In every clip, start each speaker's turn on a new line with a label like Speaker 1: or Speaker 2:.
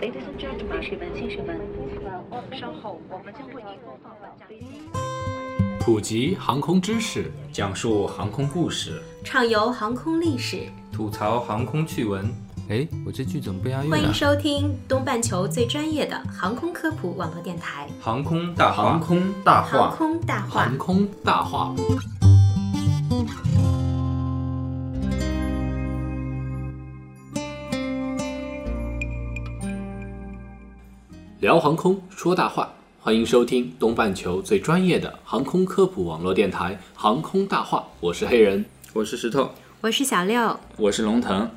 Speaker 1: Ladies and gentlemen，女士们、先生们，稍后我们将为您播放本站。
Speaker 2: 普及航空知识，
Speaker 3: 讲述航空故事，
Speaker 4: 畅游航空历史，
Speaker 3: 吐槽航空趣闻。
Speaker 2: 哎，我这句怎么不押韵
Speaker 4: 欢迎
Speaker 2: 啊？
Speaker 4: 收听东半球最专业的航空科普网络电台
Speaker 3: 航空大话，
Speaker 5: 航空大《
Speaker 4: 航
Speaker 5: 话，
Speaker 4: 空大话
Speaker 2: 航》。空大话。聊航空说大话，欢迎收听东半球最专业的航空科普网络电台《航空大话》，我是黑人。
Speaker 3: 我是石头，
Speaker 4: 我是小六，
Speaker 5: 我是龙腾。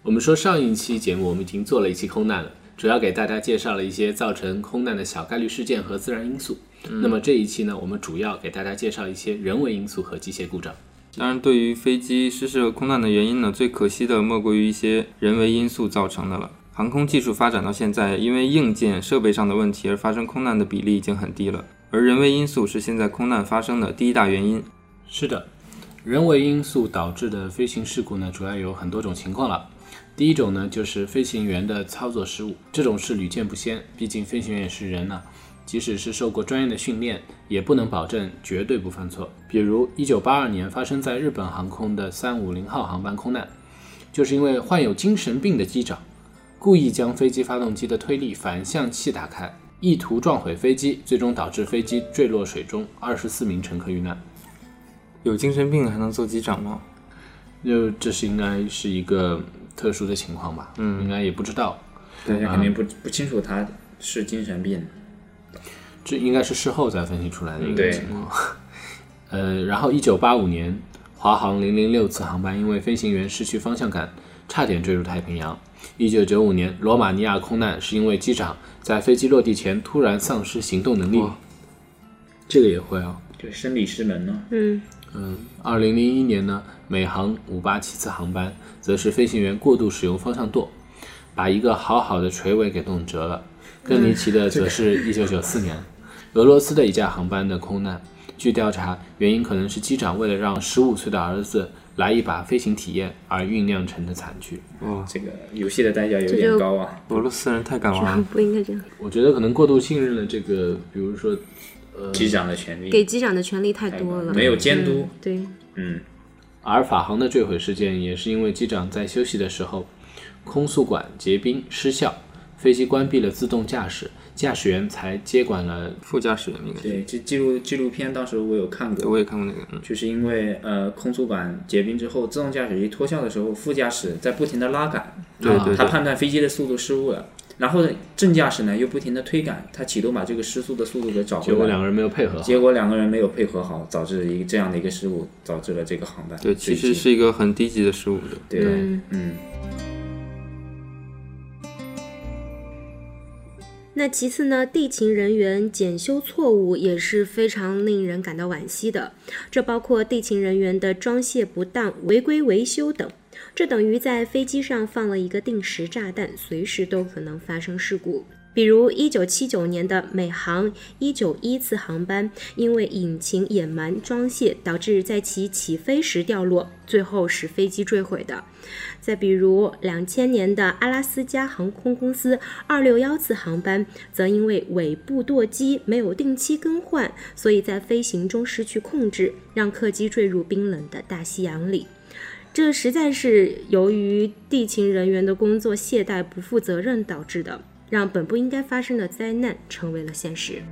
Speaker 2: 我们说上一期节目我们已经做了一期空难了，主要给大家介绍了一些造成空难的小概率事件和自然因素。那么这一期呢，我们主要给大家介绍一些人为因素和机械故障。
Speaker 6: 当然，对于飞机失事和空难的原因呢，最可惜的莫过于一些人为因素造成的了。航空技术发展到现在，因为硬件设备上的问题而发生空难的比例已经很低了，而人为因素是现在空难发生的第一大原因。
Speaker 2: 是的，人为因素导致的飞行事故呢，主要有很多种情况了。第一种呢，就是飞行员的操作失误，这种事屡见不鲜。毕竟飞行员也是人呢、即使是受过专业的训练，也不能保证绝对不犯错。比如1982年发生在日本航空的350号航班空难，就是因为患有精神病的机长故意将飞机发动机的推力反向气打开，意图撞毁飞机，最终导致飞机坠落水中，二十四名乘客遇难。
Speaker 6: 有精神病还能做机长吗？
Speaker 2: 就这是应该是一个特殊的情况吧？嗯，应该也不知道，
Speaker 5: 大家肯定不不清楚他是精神病。
Speaker 2: 这应该是事后再分析出来的一个情况。呃，然后一九八五年，华航零零六次航班因为飞行员失去方向感，差点坠入太平洋。一九九五年，罗马尼亚空难是因为机长在飞机落地前突然丧失行动能力，这个也会啊。
Speaker 5: 就生理失能呢？
Speaker 4: 嗯嗯，
Speaker 2: 二零零一年呢，美航五八七次航班则是飞行员过度使用方向舵，把一个好好的垂尾给弄折了。更离奇的则是一九九四年，俄罗斯的一架航班的空难。据调查，原因可能是机长为了让十五岁的儿子来一把飞行体验而酝酿成的惨剧。
Speaker 5: 哦这个游戏的代价有点高啊。
Speaker 6: 俄罗斯人太敢玩了。
Speaker 4: 不应该这样，
Speaker 2: 我觉得可能过度信任了这个，比如说呃
Speaker 5: 机长的权利
Speaker 4: 给机长的权利太多了，
Speaker 5: 没有监督。
Speaker 4: 对，
Speaker 5: 嗯，
Speaker 2: 而法航的坠毁事件也是因为机长在休息的时候，空速管结冰失效，飞机关闭了自动驾驶，驾驶员才接管了。
Speaker 6: 副驾驶员应该是，
Speaker 5: 对，这纪录纪录片当时我有看过，
Speaker 6: 我也看过那个。嗯，
Speaker 5: 就是因为呃空速管结冰之后，自动驾驶仪脱效的时候，副驾驶在不停的拉杆，
Speaker 6: 对对对，
Speaker 5: 他判断飞机的速度失误了。然后呢，正驾驶呢又不停的推杆，他启动把这个失速的速度给找回来。
Speaker 2: 结果两个人没有配合好。
Speaker 5: 结果两个人没有配合好，导致一个这样的一个失误，导致了这个航班
Speaker 6: 对，其实是一个很低级的失误的。
Speaker 5: 对
Speaker 4: 嗯
Speaker 5: 嗯
Speaker 4: 那其次呢，地勤人员检修错误也是非常令人感到惋惜的。这包括地勤人员的装卸不当、违规维修等。这等于在飞机上放了一个定时炸弹，随时都可能发生事故。比如1979年的美航191次航班，因为引擎掩瞒装卸，导致在其起飞时掉落，最后使飞机坠毁的。再比如两千年的阿拉斯加航空公司二六幺次航班，则因为尾部舵机没有定期更换，所以在飞行中失去控制，让客机坠入冰冷的大西洋里。这实在是由于地勤人员的工作懈怠、不负责任导致的，让本不应该发生的灾难成为了现实。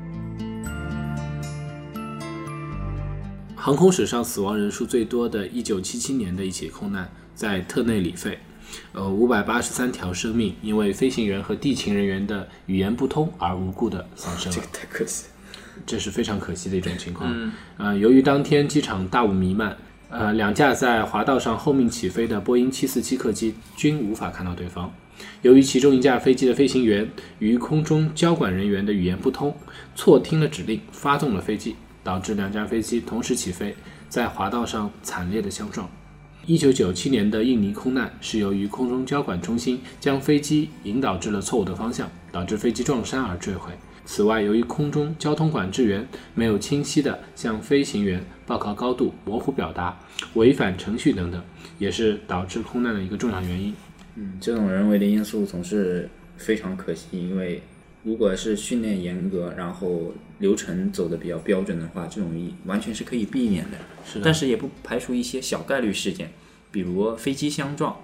Speaker 2: 航空史上死亡人数最多的1977年的一起空难，在特内里费，呃，五百八十三条生命因为飞行员和地勤人员的语言不通而无故的丧生了
Speaker 5: 这个。太可惜。
Speaker 2: 这是非常可惜的一种情况。呃，由于当天机场大雾弥漫，呃，两架在滑道上后命起飞的波音747客机均无法看到对方。由于其中一架飞机的飞行员与空中交管人员的语言不通，错听了指令，发动了飞机，导致两架飞机同时起飞，在滑道上惨烈的相撞。一九九七年的印尼空难是由于空中交管中心将飞机引导至了错误的方向，导致飞机撞山而坠毁。此外，由于空中交通管制员没有清晰地向飞行员报告高度、模糊表达、违反程序等等，也是导致空难的一个重要原因。
Speaker 5: 嗯，这种人为的因素总是非常可惜，因为如果是训练严格，然后流程走的比较标准的话，这种一完全是可以避免的。
Speaker 2: 是的
Speaker 5: 但是也不排除一些小概率事件，比如飞机相撞，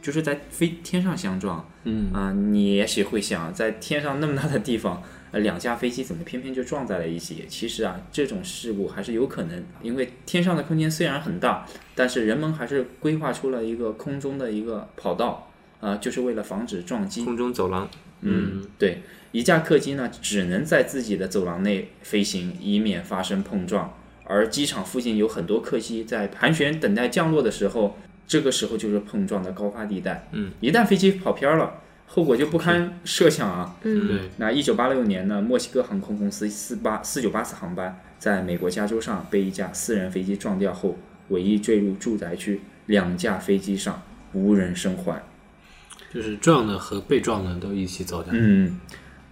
Speaker 5: 就是在飞天上相撞。
Speaker 2: 嗯
Speaker 5: 啊、你也许会想，在天上那么大的地方，呃，两架飞机怎么偏偏就撞在了一起？其实啊，这种事故还是有可能，因为天上的空间虽然很大，但是人们还是规划出了一个空中的一个跑道，啊、就是为了防止撞击。
Speaker 6: 空中走廊，
Speaker 5: 嗯，对，一架客机呢只能在自己的走廊内飞行，以免发生碰撞。而机场附近有很多客机在盘旋等待降落的时候，这个时候就是碰撞的高发地带。
Speaker 6: 嗯，
Speaker 5: 一旦飞机跑偏了，后果就不堪设想啊。
Speaker 4: 嗯
Speaker 2: 对，
Speaker 5: 那一九八六年呢，墨西哥航空公司四八四九八次航班在美国加州上被一架私人飞机撞掉后，尾翼坠入住宅区，两架飞机上无人生还。
Speaker 2: 就是撞的和被撞的都一起走掉。
Speaker 5: 嗯，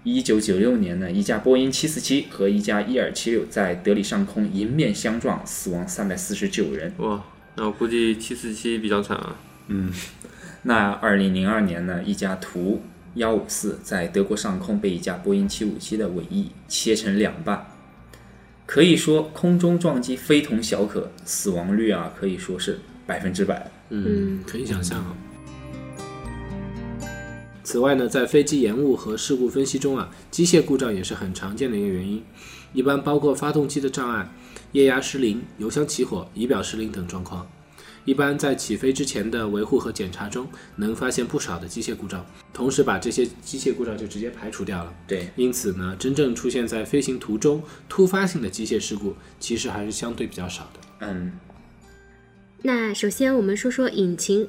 Speaker 5: 一九九六年呢，一架波音七四七和一架伊尔七六在德里上空迎面相撞，死亡三百四十九人。
Speaker 6: 哇，那我估计七四七比较惨啊。
Speaker 5: 嗯那二零零二年呢，一架图幺五四在德国上空被一架波音七五七的尾翼切成两半。可以说，空中撞击非同小可，死亡率啊可以说是百分之百。
Speaker 2: 嗯，可以想象啊。此外呢，在飞机延误和事故分析中啊，机械故障也是很常见的一个原因，一般包括发动机的障碍、液压失灵、油箱起火、仪表失灵等状况。一般在起飞之前的维护和检查中，能发现不少的机械故障，同时把这些机械故障就直接排除掉了。
Speaker 5: 对，
Speaker 2: 因此呢，真正出现在飞行途中突发性的机械事故，其实还是相对比较少的。
Speaker 5: 嗯，
Speaker 4: 那首先我们说说引擎。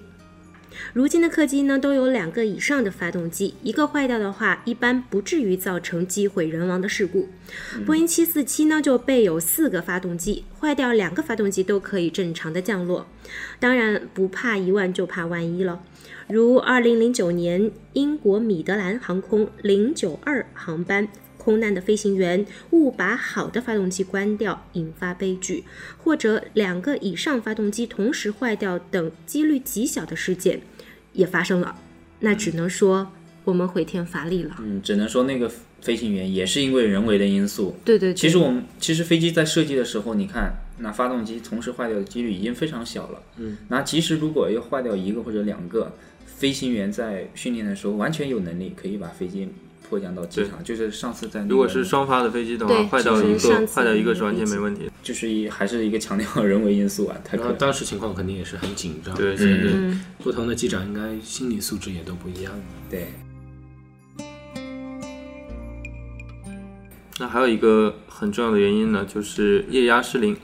Speaker 4: 如今的客机呢都有两个以上的发动机，一个坏掉的话，一般不至于造成机毁人亡的事故。波音747呢就备有四个发动机，坏掉两个发动机都可以正常的降落。当然不怕一万就怕万一了。如2009年英国米德兰航空092航班。空难的飞行员误把好的发动机关掉，引发悲剧，或者两个以上发动机同时坏掉等几率极小的事件也发生了。那只能说我们回天乏力了。
Speaker 5: 嗯，只能说那个飞行员也是因为人为的因素。
Speaker 4: 对对对，
Speaker 5: 其实我们其实飞机在设计的时候，你看那发动机同时坏掉的几率已经非常小了。嗯，那即使如果要坏掉一个或者两个，飞行员在训练的时候完全有能力可以把飞机迫降到机场。就是上次在、那个、
Speaker 6: 如果是双发的飞机的话，坏掉一个，坏掉一个是完全没问题的。
Speaker 5: 就是一还是一个强调人为因素啊，太可
Speaker 2: 然后当时情况肯定也是很紧张，
Speaker 6: 对
Speaker 2: 所以
Speaker 6: 对
Speaker 4: 嗯
Speaker 2: 不同的机长应该心理素质也都不一样。
Speaker 5: 对。
Speaker 6: 那还有一个很重要的原因呢，就是液压失灵。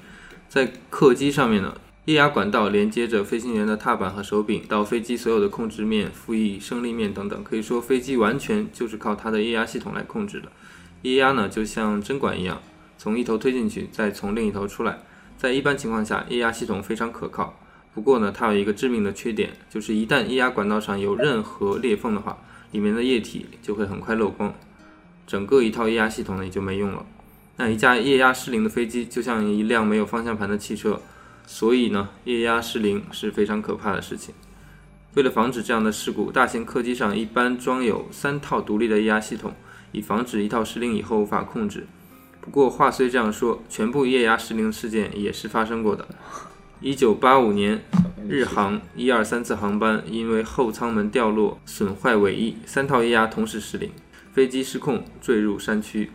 Speaker 6: 在客机上面呢，液压管道连接着飞行员的踏板和手柄到飞机所有的控制面、副翼、升力面等等，可以说飞机完全就是靠它的液压系统来控制的。液压呢，就像针管一样，从一头推进去，再从另一头出来。在一般情况下，液压系统非常可靠。不过呢，它有一个致命的缺点，就是一旦液压管道上有任何裂缝的话，里面的液体就会很快漏光。整个一套液压系统呢也就没用了。那一架液压失灵的飞机就像一辆没有方向盘的汽车，所以呢，液压失灵是非常可怕的事情。为了防止这样的事故，大型客机上一般装有三套独立的液压系统，以防止一套失灵以后无法控制。不过话虽这样说，全部液压失灵事件也是发生过的。一九八五年，日航一二三次航班因为后舱门掉落损坏尾翼，三套液压同时失灵。飞机失控坠入山区，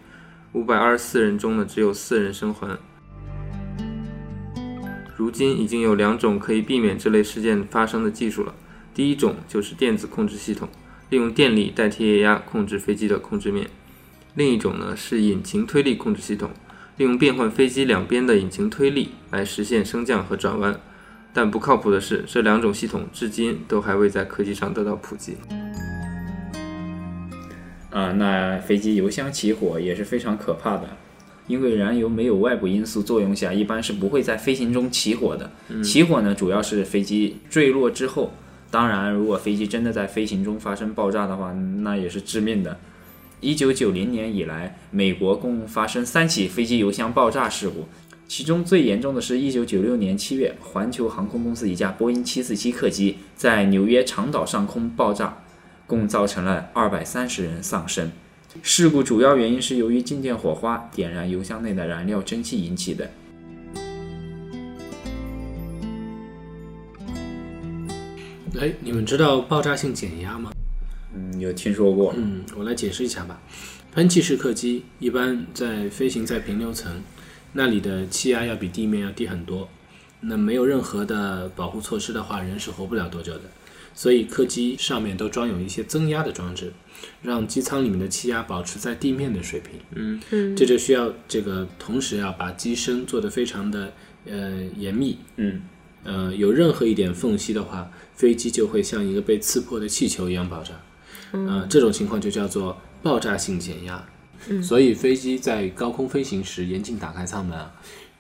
Speaker 6: 五百二十四人中呢只有四人生还。如今已经有两种可以避免这类事件发生的技术了。第一种就是电子控制系统，利用电力代替液压控制飞机的控制面；另一种呢是引擎推力控制系统，利用变换飞机两边的引擎推力来实现升降和转弯。但不靠谱的是，这两种系统至今都还未在科技上得到普及。
Speaker 5: 啊，那飞机油箱起火也是非常可怕的，因为燃油没有外部因素作用下，一般是不会在飞行中起火的。起火呢，主要是飞机坠落之后。当然，如果飞机真的在飞行中发生爆炸的话，那也是致命的。一九九零年以来，美国共发生三起飞机油箱爆炸事故，其中最严重的是一九九六年七月，环球航空公司一架波音七四七客机在纽约长岛上空爆炸。共造成了二百三十人丧生。事故主要原因是由于静电火花点燃油箱内的燃料蒸汽引起的。
Speaker 2: 哎，你们知道爆炸性减压吗？
Speaker 5: 嗯，有听说过。
Speaker 2: 嗯，我来解释一下吧。喷气式客机一般在飞行在平流层，那里的气压要比地面要低很多。那没有任何的保护措施的话，人是活不了多久的。所以客机上面都装有一些增压的装置，让机舱里面的气压保持在地面的水平。
Speaker 6: 嗯
Speaker 4: 嗯
Speaker 2: 这就需要这个同时要把机身做得非常的呃严密。
Speaker 5: 嗯，
Speaker 2: 呃，有任何一点缝隙的话，飞机就会像一个被刺破的气球一样爆炸。呃，这种情况就叫做爆炸性减压。所以飞机在高空飞行时严禁打开舱门啊。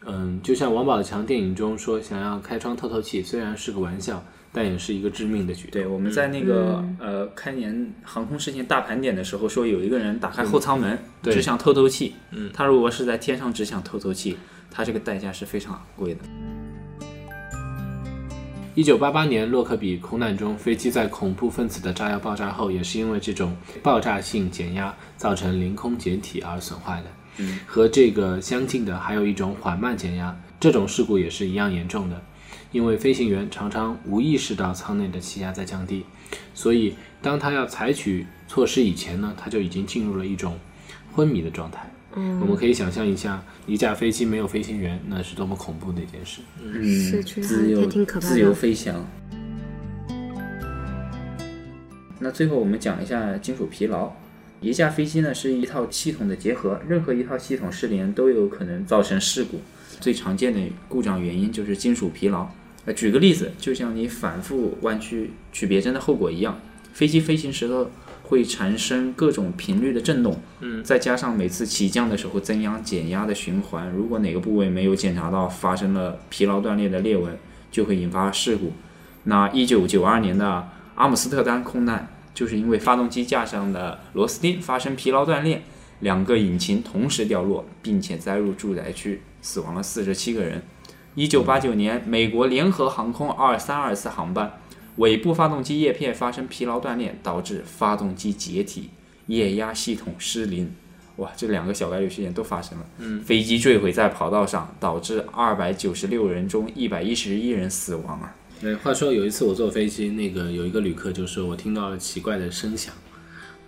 Speaker 2: 嗯，就像王宝强电影中说，想要开窗透透气，虽然是个玩笑，但也是一个致命的举动。
Speaker 5: 对，我们在那个、呃开年航空事件大盘点的时候说，有一个人打开后舱门，
Speaker 2: 对
Speaker 5: 只想透透气。嗯，他如果是在天上只想透透气，他这个代价是非常昂贵的。
Speaker 2: 一九八八年洛克比空难中，飞机在恐怖分子的炸药爆炸后，也是因为这种爆炸性减压造成凌空解体而损坏的。
Speaker 5: 嗯，
Speaker 2: 和这个相近的还有一种缓慢减压，这种事故也是一样严重的，因为飞行员常常无意识到舱内的气压在降低，所以当他要采取措施以前呢，他就已经进入了一种昏迷的状态。
Speaker 4: 嗯
Speaker 2: 我们可以想象一下，一架飞机没有飞行员，那是多么恐怖的一件事。
Speaker 5: 嗯，
Speaker 4: 是确实
Speaker 5: 自由
Speaker 4: 挺可怕的
Speaker 5: 自由飞翔。那最后我们讲一下金属疲劳。一架飞机呢是一套系统的结合，任何一套系统失联都有可能造成事故。最常见的故障原因就是金属疲劳。呃，举个例子，就像你反复弯曲取别针的后果一样，飞机飞行时候会产生各种频率的震动，
Speaker 6: 嗯，
Speaker 5: 再加上每次起降的时候增压减压的循环，如果哪个部位没有检查到发生了疲劳断裂的裂纹，就会引发事故。那一九九二年的阿姆斯特丹空难，就是因为发动机架上的螺丝钉发生疲劳断裂，两个引擎同时掉落，并且栽入住宅区，死亡了四十七个人。一九八九年，美国联合航空二三二次航班尾部发动机叶片发生疲劳断裂，导致发动机解体，液压系统失灵。哇，这两个小概率事件都发生了。
Speaker 6: 嗯，
Speaker 5: 飞机坠毁在跑道上，导致二百九十六人中一百一十一人死亡啊！
Speaker 2: 对，话说有一次我坐飞机，那个有一个旅客就说我听到了奇怪的声响，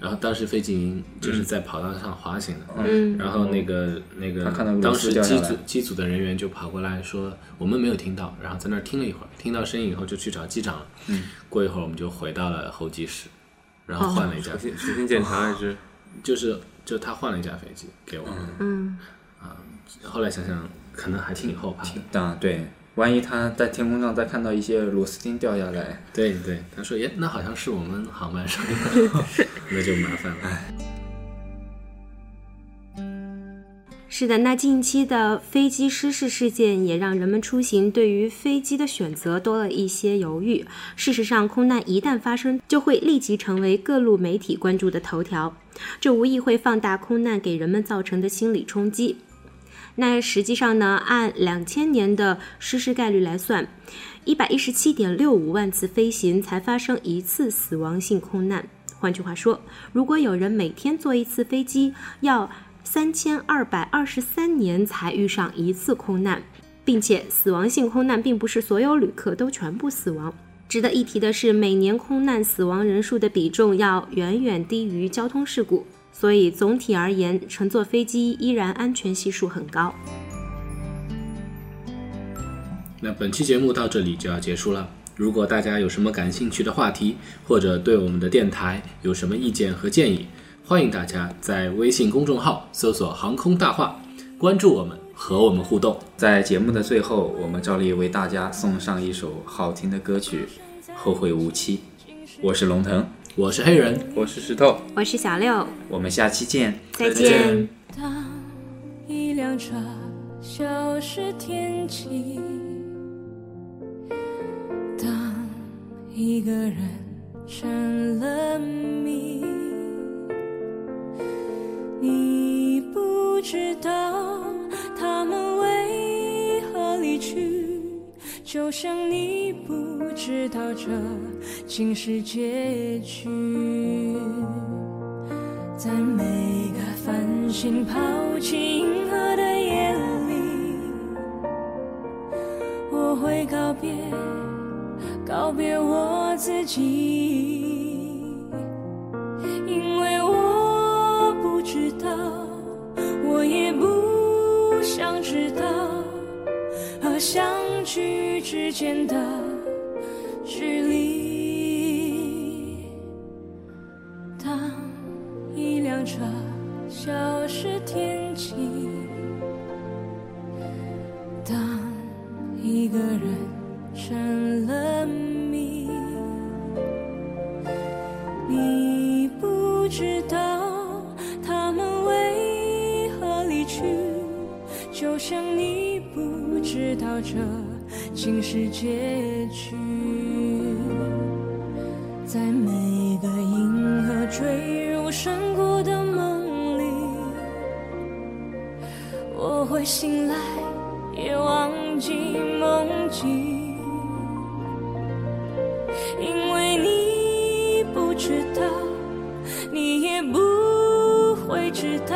Speaker 2: 然后当时飞机已经就是在跑道上滑行的，
Speaker 4: 嗯。
Speaker 2: 然后那个那个当时机组机组的人员就跑过来说我们没有听到，然后在那儿听了一会儿，听到声音以后就去找机长了，
Speaker 5: 嗯，
Speaker 2: 过一会儿我们就回到了候机室，然后换了一架
Speaker 6: 重
Speaker 2: 飞机，
Speaker 6: 新检查还是？
Speaker 2: 就是就他换了一架飞机给我们，
Speaker 4: 嗯，
Speaker 2: 后来想想可能还挺后怕的，
Speaker 5: 啊，对，万一他在天空上再看到一些螺丝钉掉下来，
Speaker 2: 对对，他说耶，那好像是我们航班上的，那就麻烦了。
Speaker 4: 是的，那近期的飞机失事事件也让人们出行对于飞机的选择多了一些犹豫。事实上，空难一旦发生，就会立即成为各路媒体关注的头条，这无疑会放大空难给人们造成的心理冲击。那实际上呢，按两千年的失事概率来算，一百一十七点六五万次飞行才发生一次死亡性空难。换句话说，如果有人每天坐一次飞机，要三千二百二十三年才遇上一次空难，并且死亡性空难并不是所有旅客都全部死亡。值得一提的是，每年空难死亡人数的比重要远远低于交通事故，所以总体而言，乘坐飞机依然安全系数很高。
Speaker 2: 那本期节目到这里就要结束了。如果大家有什么感兴趣的话题，或者对我们的电台有什么意见和建议，欢迎大家在微信公众号搜索“航空大话”，关注我们，和我们互动。
Speaker 5: 在节目的最后，我们照例为大家送上一首好听的歌曲《后会无期》。我是龙腾，
Speaker 2: 我是黑人，
Speaker 6: 我是石头，
Speaker 4: 我是小六，
Speaker 5: 我们下期见。
Speaker 4: 再见。
Speaker 7: 当一辆车消失天际，当一个人成了谜，你不知道他们就像你不知道这竟是结局。在每个繁星抛弃银河的夜里，我会告别，告别我自己。因为我不知道，我也不想知道，相聚之间的距离。会醒来，也忘记梦境。因为你不知道，你也不会知道，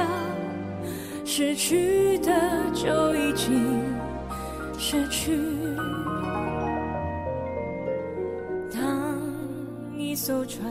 Speaker 7: 失去的就已经失去。当一艘船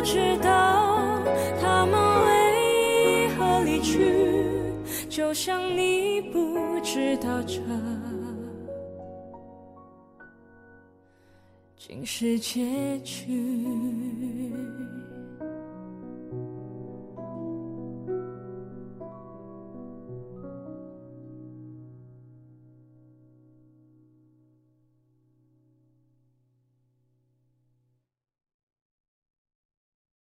Speaker 7: 不知道他们为何离去，就像你不知道这竟是结局。